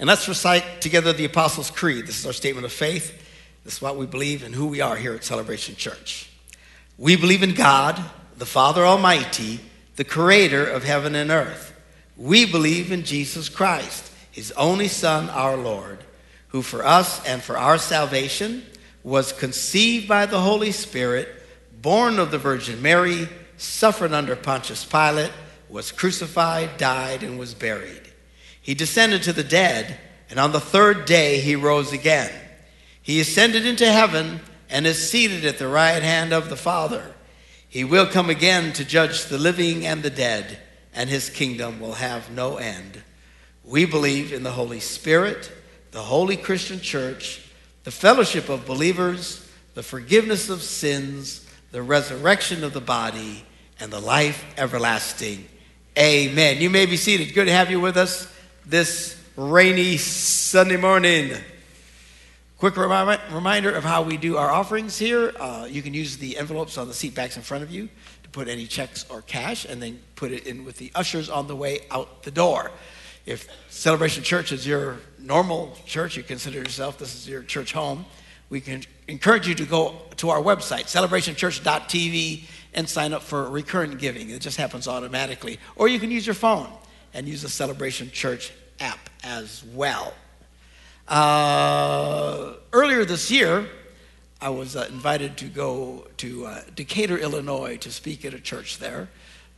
And let's recite together the Apostles' Creed. This is our statement of faith. This is what we believe and who we are here at Celebration Church. We believe in God, the Father Almighty, the creator of heaven and earth. We believe in Jesus Christ, his only Son, our Lord, who for us and for our salvation was conceived by the Holy Spirit, born of the Virgin Mary, suffered under Pontius Pilate, was crucified, died, and was buried. He descended to the dead, and on the third day he rose again. He ascended into heaven and is seated at the right hand of the Father. He will come again to judge the living and the dead, and his kingdom will have no end. We believe in the Holy Spirit, the holy Christian church, the fellowship of believers, the forgiveness of sins, the resurrection of the body, and the life everlasting. Amen. You may be seated. Good to have you with us this rainy Sunday morning. Quick remi- reminder of how we do our offerings here. Uh, you can use the envelopes on the seat backs in front of you to put any checks or cash and then put it in with the ushers on the way out the door. If Celebration Church is your normal church, you consider yourself this is your church home, we can encourage you to go to our website, celebrationchurch.tv, and sign up for recurrent giving. It just happens automatically. Or you can use your phone and use the Celebration Church app as well. Uh, earlier this year, I was uh, invited to go to uh, Decatur, Illinois, to speak at a church there.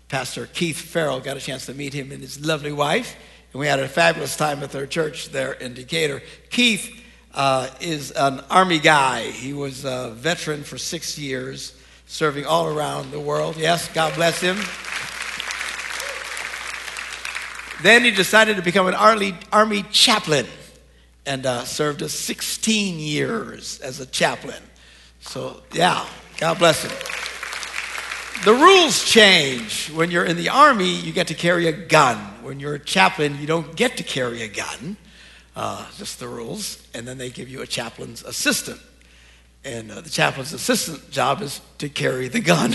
Pastor Keith Farrell got a chance to meet him and his lovely wife, and we had a fabulous time at their church there in Decatur. Keith uh, is an Army guy. He was a veteran for six years, serving all around the world. Yes, God bless him. Then he decided to become an army, army chaplain and uh, served us 16 years as a chaplain. So, yeah, God bless him. The rules change. When you're in the army, you get to carry a gun. When you're a chaplain, you don't get to carry a gun. Uh, just the rules. And then they give you a chaplain's assistant. And uh, the chaplain's assistant job is to carry the gun.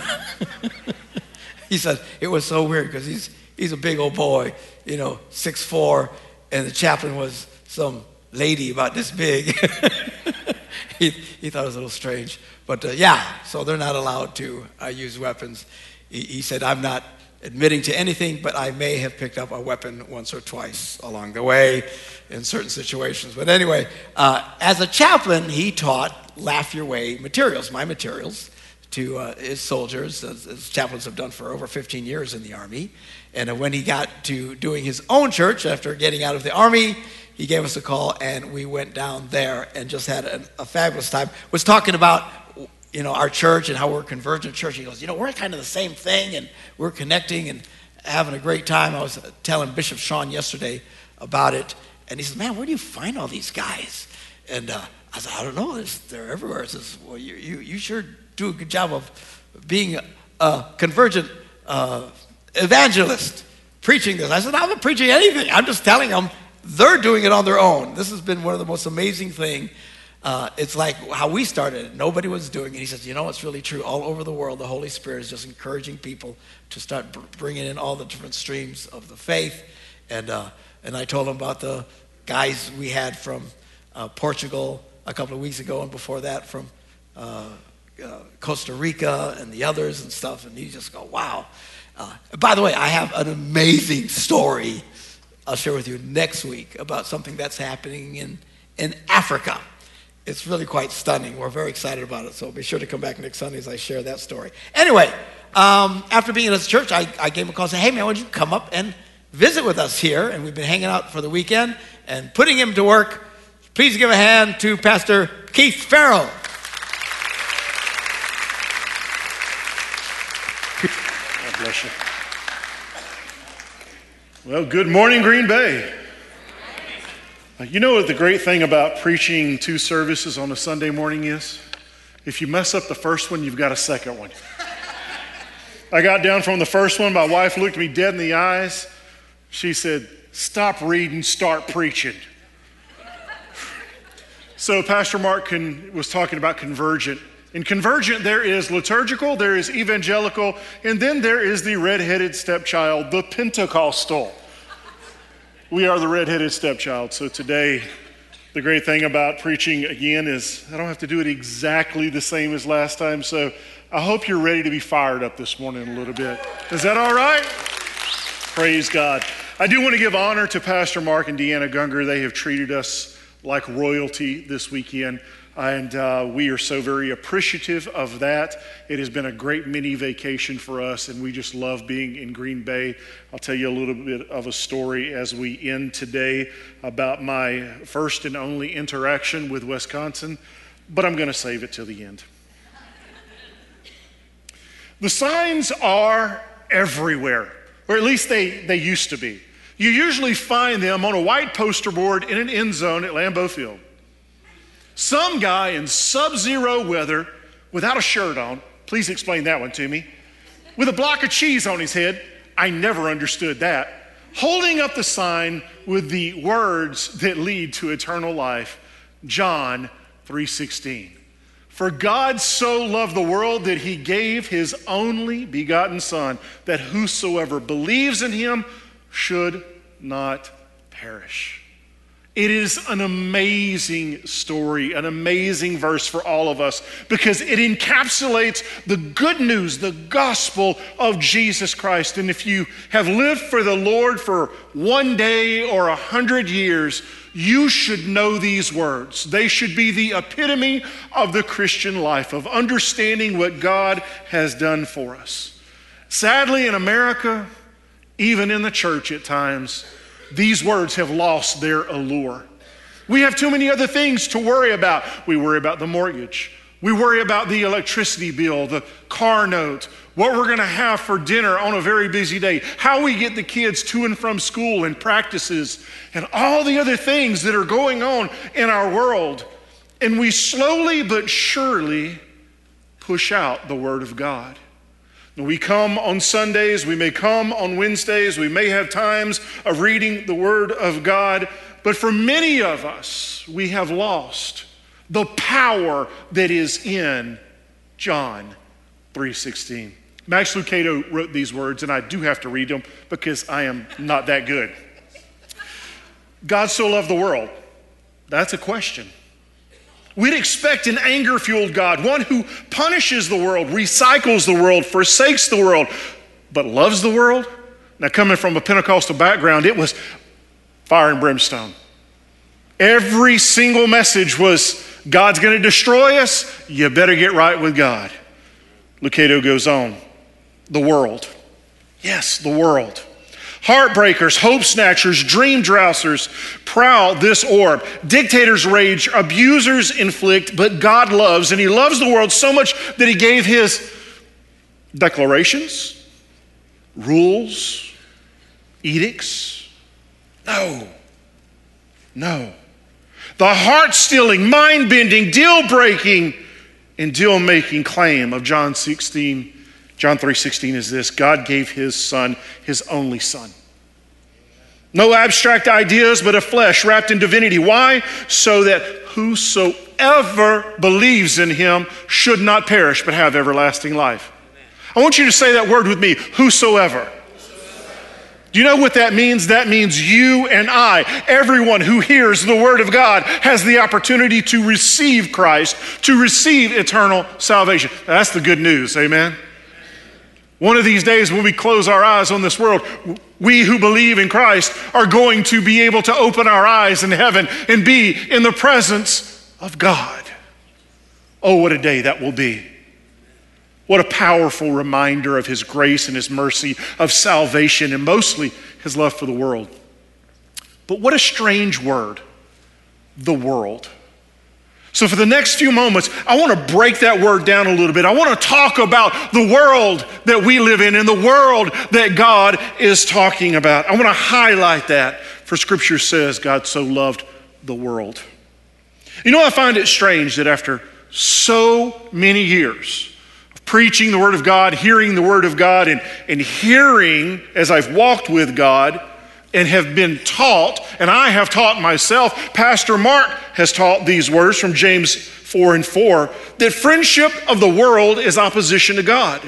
he said it was so weird because he's he's a big old boy, you know, six four, and the chaplain was some lady about this big. he, he thought it was a little strange. But uh, yeah, so they're not allowed to uh, use weapons. He, he, said, I'm not admitting to anything, but I may have picked up a weapon once or twice along the way in certain situations. But anyway, uh, as a chaplain, he taught Laugh Your Way materials, my materials to uh, his soldiers, as, as, chaplains have done for over 15 years in the Army. And uh, when he got to doing his own church after getting out of the Army, he gave us a call and we went down there and just had a, a fabulous time. Was talking about you know our church and how we're a convergent church. He goes, you know, we're kind of the same thing and we're connecting and having a great time. I was telling Bishop Sean yesterday about it, and he says, man, where do you find all these guys? And uh, I said, I don't know. They're everywhere. He says, well, you, you, you sure do a good job of being a convergent uh, evangelist, preaching this. I said, I'm not preaching anything. I'm just telling them they're doing it on their own. This has been one of the most amazing things. Uh, it's like how we started. Nobody was doing it. He says, you know, it's really true. All over the world, the Holy Spirit is just encouraging people to start br- bringing in all the different streams of the faith. And, uh, and I told him about the guys we had from uh, Portugal a couple of weeks ago, and before that from uh, Costa Rica and the others and stuff, and you just go, wow. Uh, by the way, I have an amazing story I'll share with you next week about something that's happening in, in Africa. it's really quite stunning. We're very excited about it. So be sure to come back next Sunday as I share that story. Anyway, um, after being in this church, I, I gave him a call and said, Hey, man, why don't you come up and visit with us here? And we've been hanging out for the weekend and putting him to work. Please give a hand to Pastor Keith Farrell. God bless you. Well, good morning, Green Bay. Uh, you know what the great thing about preaching two services on a Sunday morning is? If you mess up the first one, you've got a second one. I got down from the first one. My wife looked me dead in the eyes. She said, Stop reading, start preaching. So, Pastor Mark was talking about convergent. In convergent, there is liturgical, there is evangelical, and then there is the redheaded stepchild, the Pentecostal. We are the redheaded stepchild. So today, the great thing about preaching again is I don't have to do it exactly the same as last time. So I hope you're ready to be fired up this morning a little bit. Is that all right? Praise God. I do want to give honor to Pastor Mark and Deanna Gungor. They have treated us like royalty this weekend. And uh, we are so very appreciative of that. It has been a great mini vacation for us, and we just love being in Green Bay. I'll tell you a little bit of a story as we end today about my first and only interaction with Wisconsin, but I'm going to save it till the end. the signs are everywhere, or at least they, they used to be. You usually find them on a white poster board in an end zone at Lambeau Field. Some guy in sub zero weather without a shirt on, please explain that one to me, with a block of cheese on his head. I never understood that. Holding up the sign with the words that lead to eternal life, John 3:16. For God so loved the world that he gave his only begotten son that whosoever believes in him should not perish. It is an amazing story, an amazing verse for all of us because it encapsulates the good news, the gospel of Jesus Christ. And if you have lived for the Lord for one day or a hundred years, you should know these words. They should be the epitome of the Christian life, of understanding what God has done for us. Sadly, in America, even in the church at times, these words have lost their allure. We have too many other things to worry about. We worry about the mortgage. We worry about the electricity bill, the car note, what we're going to have for dinner on a very busy day, how we get the kids to and from school and practices, and all the other things that are going on in our world. And we slowly but surely push out the Word of God. We come on Sundays, we may come on Wednesdays, we may have times of reading the Word of God, but for many of us, we have lost the power that is in John 3:16. Max Lucado wrote these words, and I do have to read them because I am not that good. God so loved the world. That's a question. We'd expect an anger fueled God, one who punishes the world, recycles the world, forsakes the world, but loves the world. Now, coming from a Pentecostal background, it was fire and brimstone. Every single message was God's going to destroy us, you better get right with God. Lucado goes on. The world. Yes, the world. Heartbreakers, hope snatchers, dream drowsers prowl this orb. Dictators rage, abusers inflict, but God loves, and He loves the world so much that He gave His declarations, rules, edicts. No, no. The heart stealing, mind bending, deal breaking, and deal making claim of John 16 John 3:16 is this, God gave his son, his only son. No abstract ideas, but a flesh wrapped in divinity. Why? So that whosoever believes in him should not perish, but have everlasting life. I want you to say that word with me whosoever. Do you know what that means? That means you and I, everyone who hears the word of God, has the opportunity to receive Christ, to receive eternal salvation. That's the good news. Amen. One of these days, when we close our eyes on this world, we who believe in Christ are going to be able to open our eyes in heaven and be in the presence of God. Oh, what a day that will be. What a powerful reminder of His grace and His mercy, of salvation, and mostly His love for the world. But what a strange word, the world. So, for the next few moments, I want to break that word down a little bit. I want to talk about the world that we live in and the world that God is talking about. I want to highlight that, for Scripture says God so loved the world. You know, I find it strange that after so many years of preaching the Word of God, hearing the Word of God, and, and hearing as I've walked with God and have been taught, and I have taught myself, Pastor Mark has taught these words from James 4 and 4 that friendship of the world is opposition to God.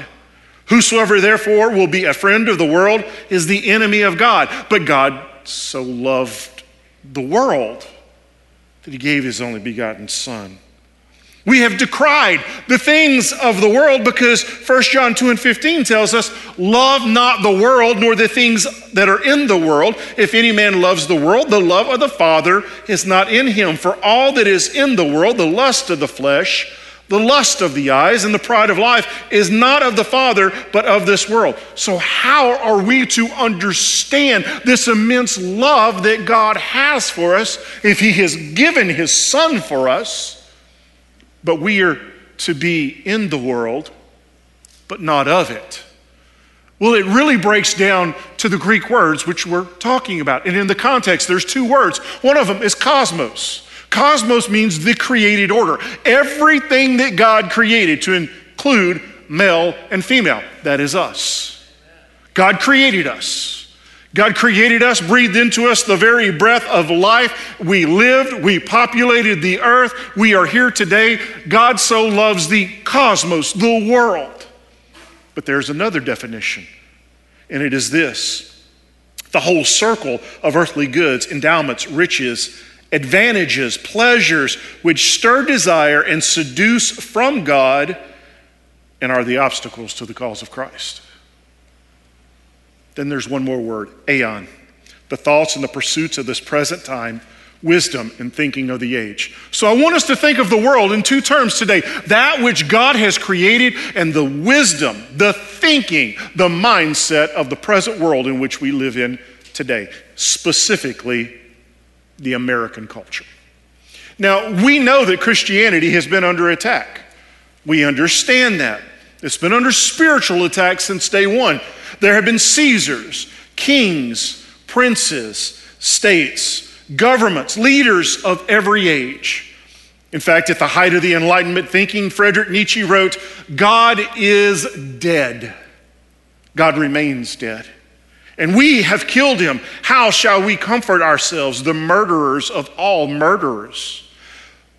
Whosoever therefore will be a friend of the world is the enemy of God. But God so loved the world that he gave his only begotten Son. We have decried the things of the world because 1 John 2 and 15 tells us, Love not the world nor the things that are in the world. If any man loves the world, the love of the Father is not in him. For all that is in the world, the lust of the flesh, the lust of the eyes, and the pride of life, is not of the Father, but of this world. So, how are we to understand this immense love that God has for us if He has given His Son for us? But we are to be in the world, but not of it. Well, it really breaks down to the Greek words which we're talking about. And in the context, there's two words. One of them is cosmos. Cosmos means the created order. Everything that God created to include male and female, that is us. God created us. God created us, breathed into us the very breath of life. We lived, we populated the earth. We are here today. God so loves the cosmos, the world. But there's another definition, and it is this the whole circle of earthly goods, endowments, riches, advantages, pleasures, which stir desire and seduce from God and are the obstacles to the cause of Christ. Then there's one more word aeon. The thoughts and the pursuits of this present time, wisdom and thinking of the age. So I want us to think of the world in two terms today that which God has created and the wisdom, the thinking, the mindset of the present world in which we live in today, specifically the American culture. Now, we know that Christianity has been under attack. We understand that. It's been under spiritual attack since day one. There have been Caesars, kings, princes, states, governments, leaders of every age. In fact, at the height of the Enlightenment thinking, Friedrich Nietzsche wrote, God is dead. God remains dead. And we have killed him. How shall we comfort ourselves, the murderers of all murderers?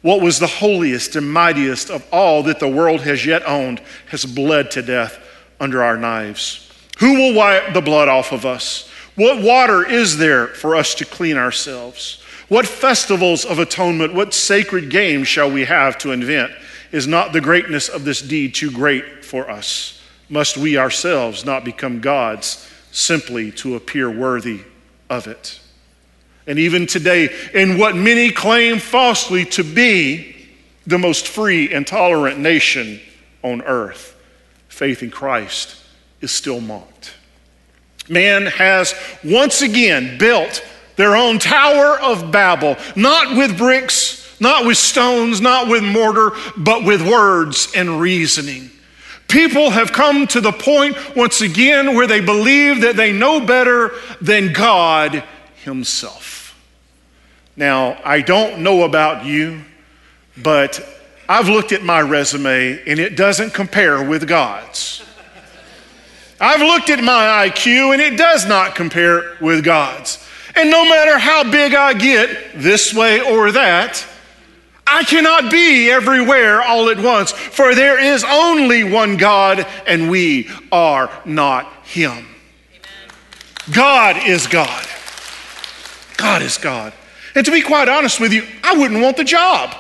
What was the holiest and mightiest of all that the world has yet owned has bled to death under our knives. Who will wipe the blood off of us? What water is there for us to clean ourselves? What festivals of atonement, what sacred games shall we have to invent? Is not the greatness of this deed too great for us? Must we ourselves not become gods simply to appear worthy of it? And even today, in what many claim falsely to be the most free and tolerant nation on earth, faith in Christ is still mocked. Man has once again built their own Tower of Babel, not with bricks, not with stones, not with mortar, but with words and reasoning. People have come to the point once again where they believe that they know better than God Himself. Now, I don't know about you, but I've looked at my resume and it doesn't compare with God's. I've looked at my IQ and it does not compare with God's. And no matter how big I get, this way or that, I cannot be everywhere all at once, for there is only one God and we are not Him. God is God. God is God. And to be quite honest with you, I wouldn't want the job.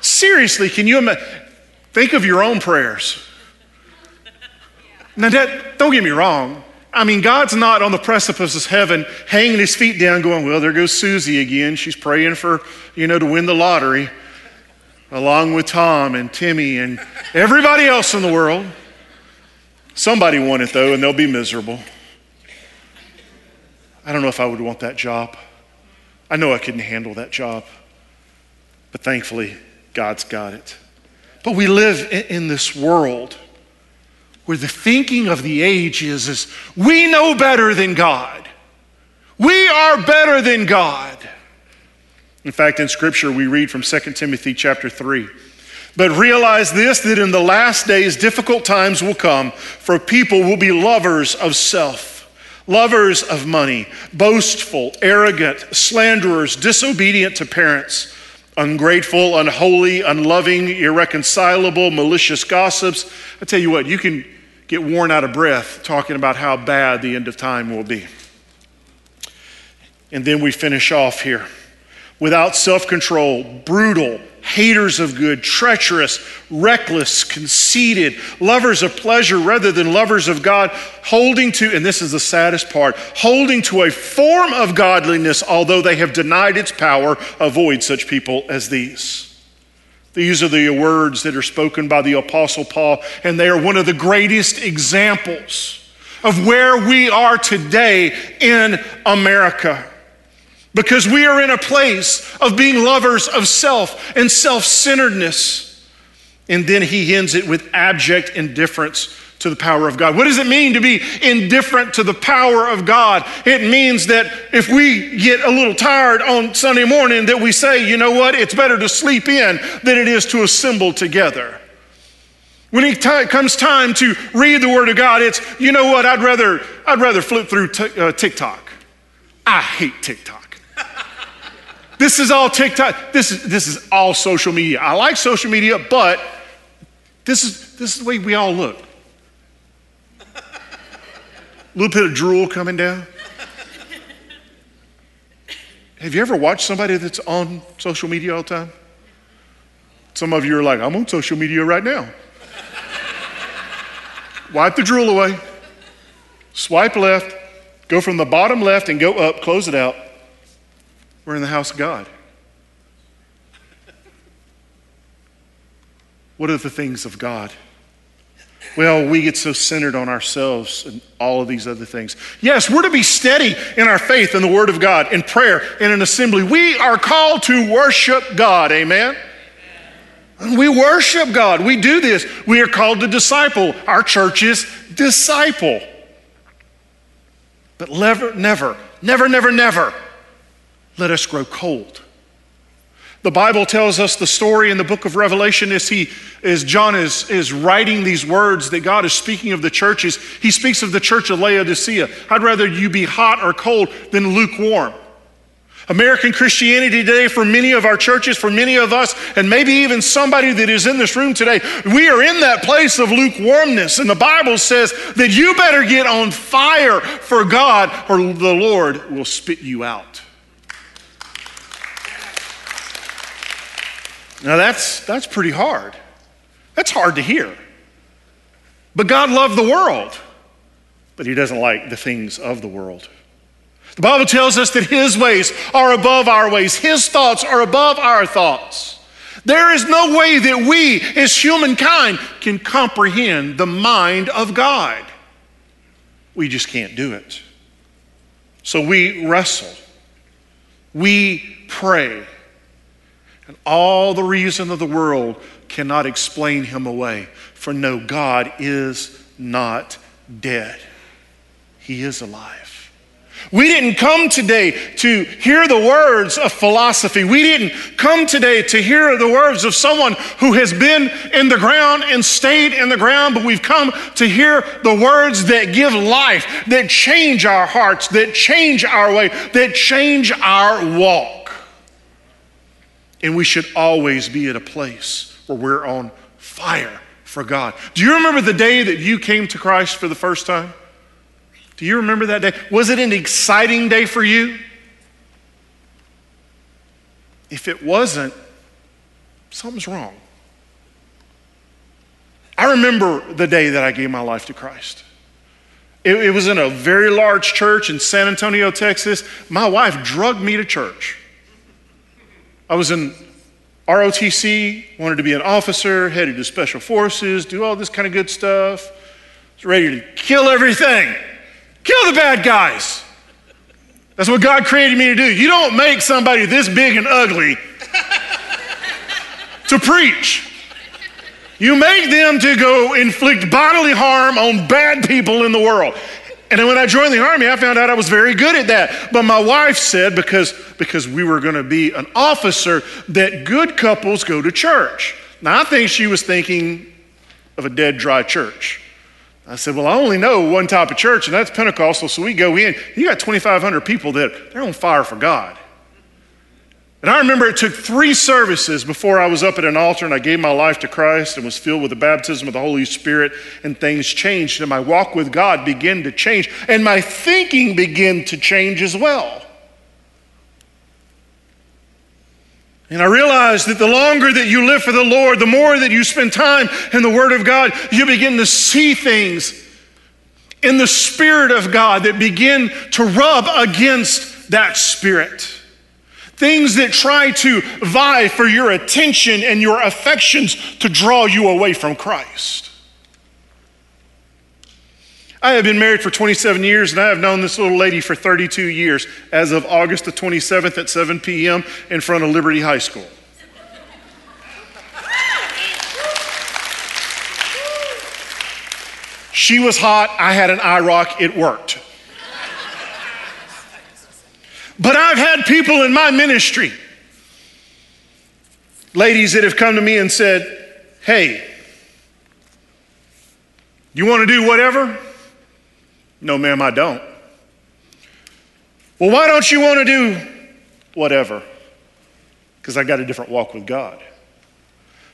Seriously, can you imagine? Think of your own prayers. Now, that, don't get me wrong. I mean, God's not on the precipice of heaven hanging his feet down going, well, there goes Susie again. She's praying for, you know, to win the lottery, along with Tom and Timmy and everybody else in the world. Somebody won it, though, and they'll be miserable. I don't know if I would want that job. I know I couldn't handle that job. But thankfully, God's got it. But we live in this world where the thinking of the age is, is we know better than God. We are better than God. In fact, in Scripture, we read from 2 Timothy chapter 3. But realize this that in the last days, difficult times will come, for people will be lovers of self, lovers of money, boastful, arrogant, slanderers, disobedient to parents, ungrateful, unholy, unloving, irreconcilable, malicious gossips. I tell you what, you can get worn out of breath talking about how bad the end of time will be. And then we finish off here without self control, brutal, haters of good, treacherous, reckless, conceited, lovers of pleasure rather than lovers of God, holding to, and this is the saddest part, holding to a form of godliness, although they have denied its power, avoid such people as these. These are the words that are spoken by the Apostle Paul, and they are one of the greatest examples of where we are today in America. Because we are in a place of being lovers of self and self centeredness. And then he ends it with abject indifference to the power of God. What does it mean to be indifferent to the power of God? It means that if we get a little tired on Sunday morning, that we say, you know what, it's better to sleep in than it is to assemble together. When it t- comes time to read the Word of God, it's, you know what, I'd rather, I'd rather flip through t- uh, TikTok. I hate TikTok. This is all TikTok. This is, this is all social media. I like social media, but this is, this is the way we all look. Little bit of drool coming down. Have you ever watched somebody that's on social media all the time? Some of you are like, I'm on social media right now. Wipe the drool away, swipe left, go from the bottom left and go up, close it out. We're in the house of God. What are the things of God? Well, we get so centered on ourselves and all of these other things. Yes, we're to be steady in our faith in the Word of God, in prayer, in an assembly. We are called to worship God. Amen? Amen. We worship God. We do this. We are called to disciple. Our church is disciple. But never, never, never, never, never let us grow cold. The Bible tells us the story in the book of Revelation as he as John is, is writing these words that God is speaking of the churches. He speaks of the church of Laodicea. I'd rather you be hot or cold than lukewarm. American Christianity today, for many of our churches, for many of us, and maybe even somebody that is in this room today, we are in that place of lukewarmness. And the Bible says that you better get on fire for God or the Lord will spit you out. Now that's, that's pretty hard. That's hard to hear. But God loved the world, but He doesn't like the things of the world. The Bible tells us that His ways are above our ways, His thoughts are above our thoughts. There is no way that we, as humankind, can comprehend the mind of God. We just can't do it. So we wrestle, we pray, and all the reason of the world cannot explain him away. For no, God is not dead, he is alive. We didn't come today to hear the words of philosophy. We didn't come today to hear the words of someone who has been in the ground and stayed in the ground, but we've come to hear the words that give life, that change our hearts, that change our way, that change our walk. And we should always be at a place where we're on fire for God. Do you remember the day that you came to Christ for the first time? Do you remember that day? Was it an exciting day for you? If it wasn't, something's wrong. I remember the day that I gave my life to Christ. It, it was in a very large church in San Antonio, Texas. My wife drugged me to church. I was in ROTC, wanted to be an officer, headed to special forces, do all this kind of good stuff. Was ready to kill everything, kill the bad guys. That's what God created me to do. You don't make somebody this big and ugly to preach. You make them to go inflict bodily harm on bad people in the world. And then when I joined the army, I found out I was very good at that. But my wife said, because, because we were going to be an officer, that good couples go to church. Now, I think she was thinking of a dead, dry church. I said, Well, I only know one type of church, and that's Pentecostal. So we go in. You got 2,500 people that they're on fire for God. And I remember it took three services before I was up at an altar and I gave my life to Christ and was filled with the baptism of the Holy Spirit, and things changed. And my walk with God began to change, and my thinking began to change as well. And I realized that the longer that you live for the Lord, the more that you spend time in the Word of God, you begin to see things in the Spirit of God that begin to rub against that Spirit. Things that try to vie for your attention and your affections to draw you away from Christ. I have been married for 27 years and I have known this little lady for 32 years as of August the 27th at 7 p.m. in front of Liberty High School. She was hot, I had an IROC, it worked. But I've had people in my ministry, ladies that have come to me and said, Hey, you want to do whatever? No, ma'am, I don't. Well, why don't you want to do whatever? Because I got a different walk with God.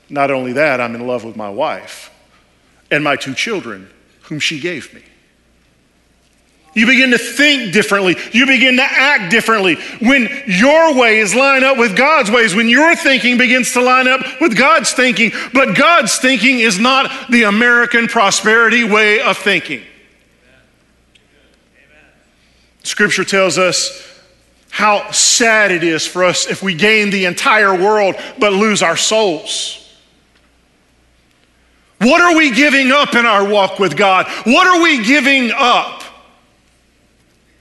Not only that, I'm in love with my wife and my two children, whom she gave me. You begin to think differently. You begin to act differently. When your ways line up with God's ways, when your thinking begins to line up with God's thinking, but God's thinking is not the American prosperity way of thinking. Scripture tells us how sad it is for us if we gain the entire world but lose our souls. What are we giving up in our walk with God? What are we giving up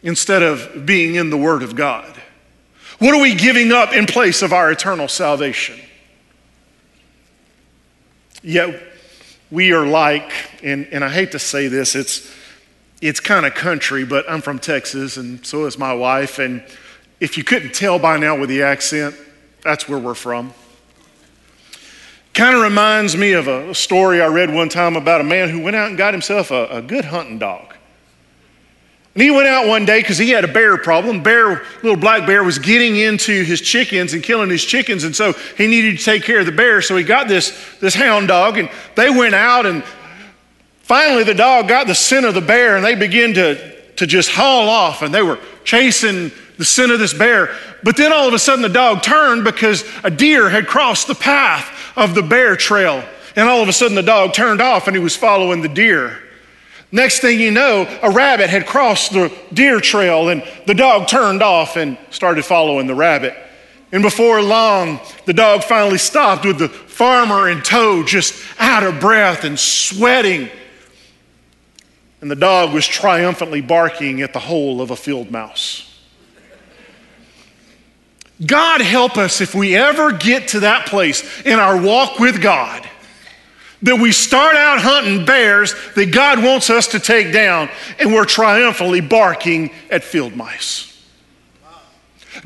instead of being in the Word of God? What are we giving up in place of our eternal salvation? Yet we are like, and, and I hate to say this, it's it's kind of country, but I'm from Texas, and so is my wife. And if you couldn't tell by now with the accent, that's where we're from. Kind of reminds me of a story I read one time about a man who went out and got himself a, a good hunting dog. And he went out one day because he had a bear problem. Bear, little black bear, was getting into his chickens and killing his chickens, and so he needed to take care of the bear. So he got this, this hound dog, and they went out and Finally, the dog got the scent of the bear and they began to, to just haul off and they were chasing the scent of this bear. But then all of a sudden the dog turned because a deer had crossed the path of the bear trail. And all of a sudden the dog turned off and he was following the deer. Next thing you know, a rabbit had crossed the deer trail and the dog turned off and started following the rabbit. And before long, the dog finally stopped with the farmer in tow, just out of breath and sweating and the dog was triumphantly barking at the hole of a field mouse. God help us if we ever get to that place in our walk with God that we start out hunting bears that God wants us to take down and we're triumphantly barking at field mice.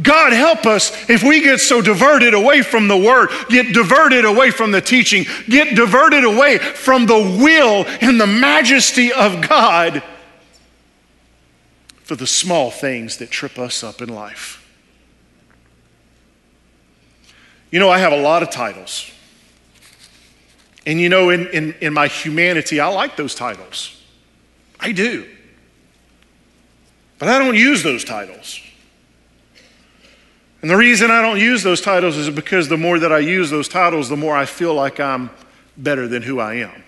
God help us if we get so diverted away from the word, get diverted away from the teaching, get diverted away from the will and the majesty of God for the small things that trip us up in life. You know, I have a lot of titles. And you know, in, in, in my humanity, I like those titles. I do. But I don't use those titles. And the reason I don't use those titles is because the more that I use those titles, the more I feel like I'm better than who I am.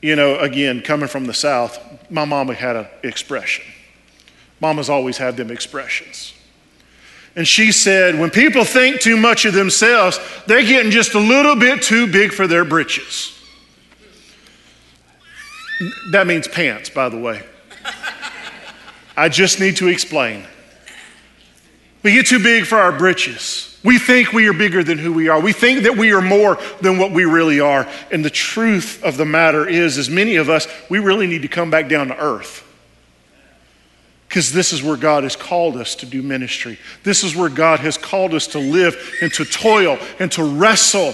You know, again, coming from the South, my mama had an expression. Mama's always had them expressions. And she said, when people think too much of themselves, they're getting just a little bit too big for their britches. That means pants, by the way. I just need to explain. We get too big for our britches. We think we are bigger than who we are. We think that we are more than what we really are. And the truth of the matter is, as many of us, we really need to come back down to earth. Because this is where God has called us to do ministry. This is where God has called us to live and to toil and to wrestle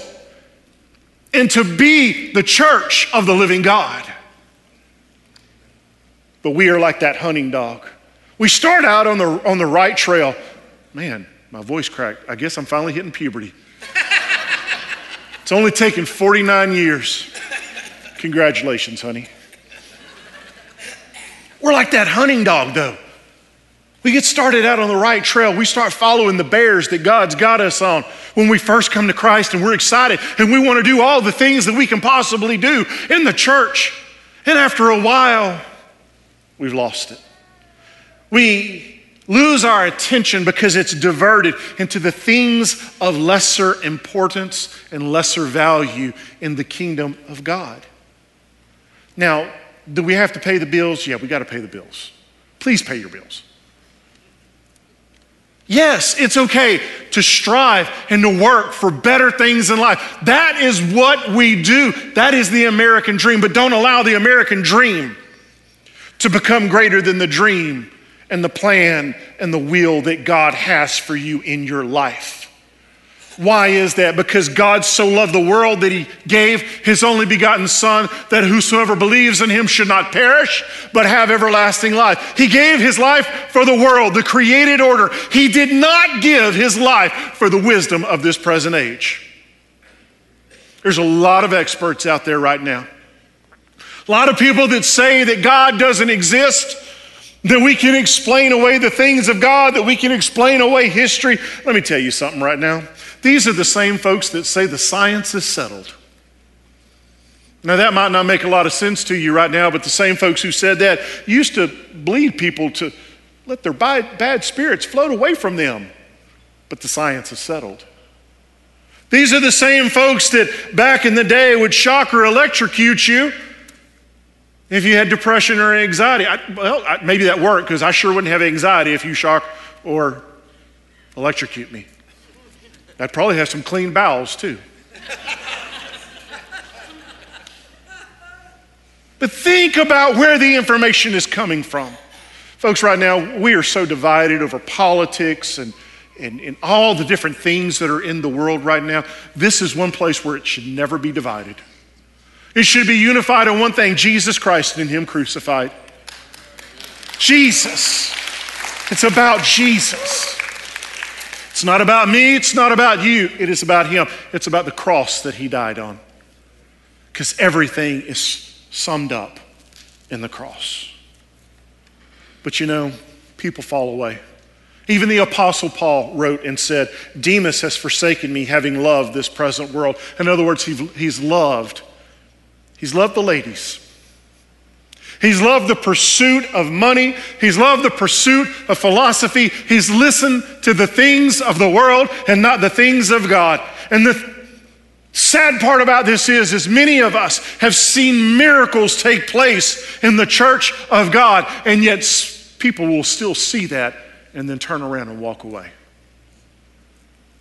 and to be the church of the living God. But we are like that hunting dog. We start out on the, on the right trail. Man, my voice cracked. I guess I'm finally hitting puberty. it's only taken 49 years. Congratulations, honey. We're like that hunting dog, though. We get started out on the right trail. We start following the bears that God's got us on when we first come to Christ and we're excited and we want to do all the things that we can possibly do in the church. And after a while, we've lost it. We lose our attention because it's diverted into the things of lesser importance and lesser value in the kingdom of God. Now, do we have to pay the bills? Yeah, we got to pay the bills. Please pay your bills. Yes, it's okay to strive and to work for better things in life. That is what we do. That is the American dream. But don't allow the American dream to become greater than the dream and the plan and the will that God has for you in your life. Why is that? Because God so loved the world that he gave his only begotten Son, that whosoever believes in him should not perish, but have everlasting life. He gave his life for the world, the created order. He did not give his life for the wisdom of this present age. There's a lot of experts out there right now. A lot of people that say that God doesn't exist, that we can explain away the things of God, that we can explain away history. Let me tell you something right now. These are the same folks that say the science is settled. Now, that might not make a lot of sense to you right now, but the same folks who said that used to bleed people to let their bad spirits float away from them. But the science is settled. These are the same folks that back in the day would shock or electrocute you if you had depression or anxiety. I, well, I, maybe that worked because I sure wouldn't have anxiety if you shock or electrocute me. I'd probably has some clean bowels too. but think about where the information is coming from. Folks, right now, we are so divided over politics and, and, and all the different things that are in the world right now. This is one place where it should never be divided. It should be unified on one thing Jesus Christ and Him crucified. Jesus. It's about Jesus. It's not about me, it's not about you, it is about Him. It's about the cross that He died on. Because everything is summed up in the cross. But you know, people fall away. Even the Apostle Paul wrote and said, Demas has forsaken me, having loved this present world. In other words, he's loved. He's loved the ladies. He's loved the pursuit of money. He's loved the pursuit of philosophy. He's listened to the things of the world and not the things of God. And the sad part about this is, is many of us have seen miracles take place in the church of God, and yet people will still see that and then turn around and walk away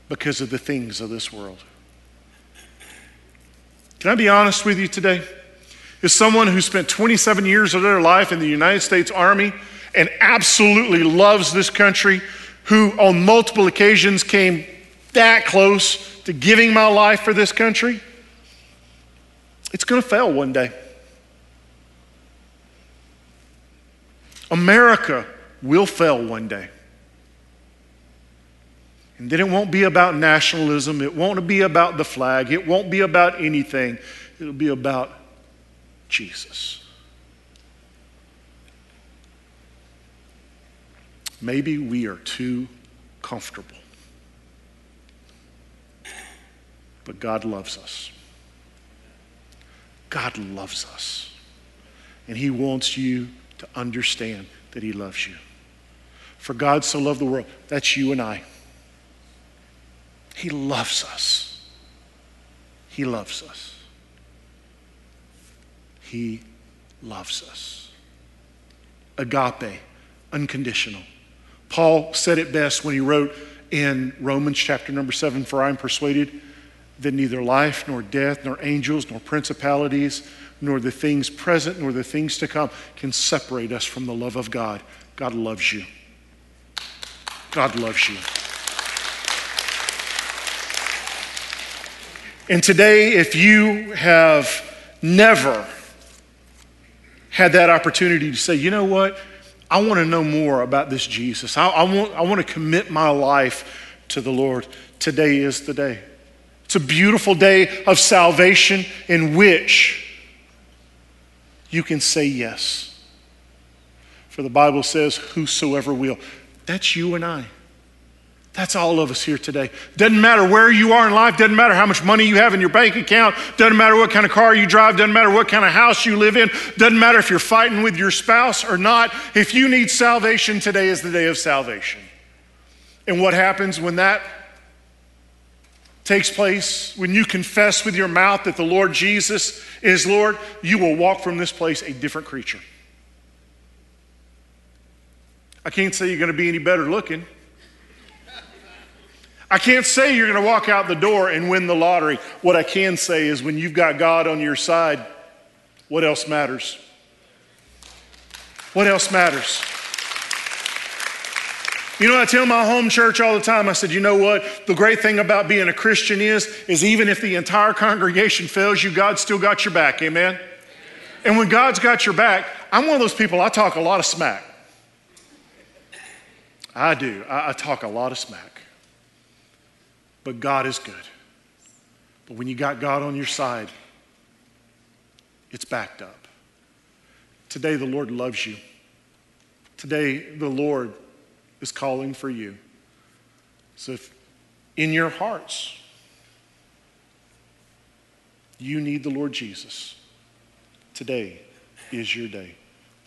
because of the things of this world. Can I be honest with you today? Is someone who spent 27 years of their life in the United States Army and absolutely loves this country, who on multiple occasions came that close to giving my life for this country, it's going to fail one day. America will fail one day. And then it won't be about nationalism. It won't be about the flag. It won't be about anything. It'll be about Jesus. Maybe we are too comfortable. But God loves us. God loves us. and He wants you to understand that He loves you. For God so loved the world, that's you and I. He loves us. He loves us. He loves us. Agape, unconditional. Paul said it best when he wrote in Romans chapter number seven For I am persuaded that neither life, nor death, nor angels, nor principalities, nor the things present, nor the things to come can separate us from the love of God. God loves you. God loves you. And today, if you have never had that opportunity to say, you know what? I want to know more about this Jesus. I, I, want, I want to commit my life to the Lord. Today is the day. It's a beautiful day of salvation in which you can say yes. For the Bible says, Whosoever will. That's you and I. That's all of us here today. Doesn't matter where you are in life, doesn't matter how much money you have in your bank account, doesn't matter what kind of car you drive, doesn't matter what kind of house you live in, doesn't matter if you're fighting with your spouse or not. If you need salvation, today is the day of salvation. And what happens when that takes place, when you confess with your mouth that the Lord Jesus is Lord, you will walk from this place a different creature. I can't say you're going to be any better looking. I can't say you're going to walk out the door and win the lottery. What I can say is when you've got God on your side, what else matters? What else matters? You know, I tell my home church all the time, I said, you know what? The great thing about being a Christian is, is even if the entire congregation fails you, God still got your back. Amen? And when God's got your back, I'm one of those people, I talk a lot of smack. I do. I, I talk a lot of smack but God is good. But when you got God on your side, it's backed up. Today, the Lord loves you. Today, the Lord is calling for you. So, if in your hearts you need the Lord Jesus, today is your day.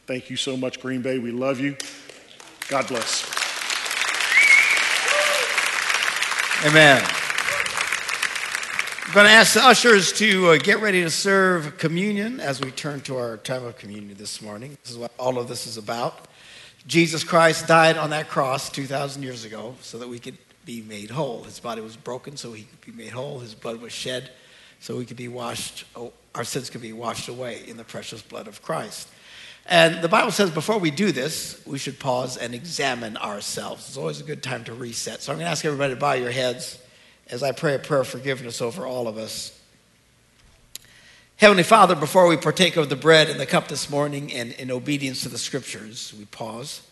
Thank you so much, Green Bay. We love you. God bless. Amen. I'm going to ask the ushers to uh, get ready to serve communion as we turn to our time of communion this morning. This is what all of this is about. Jesus Christ died on that cross 2,000 years ago so that we could be made whole. His body was broken so he could be made whole. His blood was shed so we could be washed, oh, our sins could be washed away in the precious blood of Christ. And the Bible says before we do this, we should pause and examine ourselves. It's always a good time to reset. So I'm going to ask everybody to bow your heads as I pray a prayer of forgiveness over all of us. Heavenly Father, before we partake of the bread and the cup this morning and in obedience to the scriptures, we pause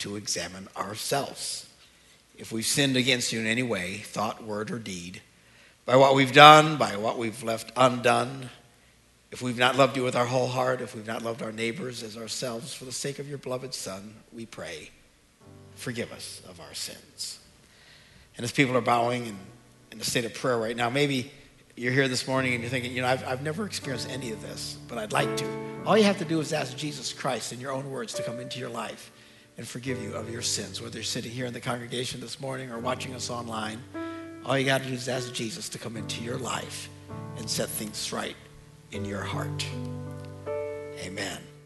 to examine ourselves. If we've sinned against you in any way, thought, word, or deed, by what we've done, by what we've left undone, if we've not loved you with our whole heart, if we've not loved our neighbors as ourselves, for the sake of your beloved Son, we pray, forgive us of our sins. And as people are bowing and in a state of prayer right now, maybe you're here this morning and you're thinking, you know, I've, I've never experienced any of this, but I'd like to. All you have to do is ask Jesus Christ in your own words to come into your life and forgive you of your sins, whether you're sitting here in the congregation this morning or watching us online. All you got to do is ask Jesus to come into your life and set things right in your heart. Amen.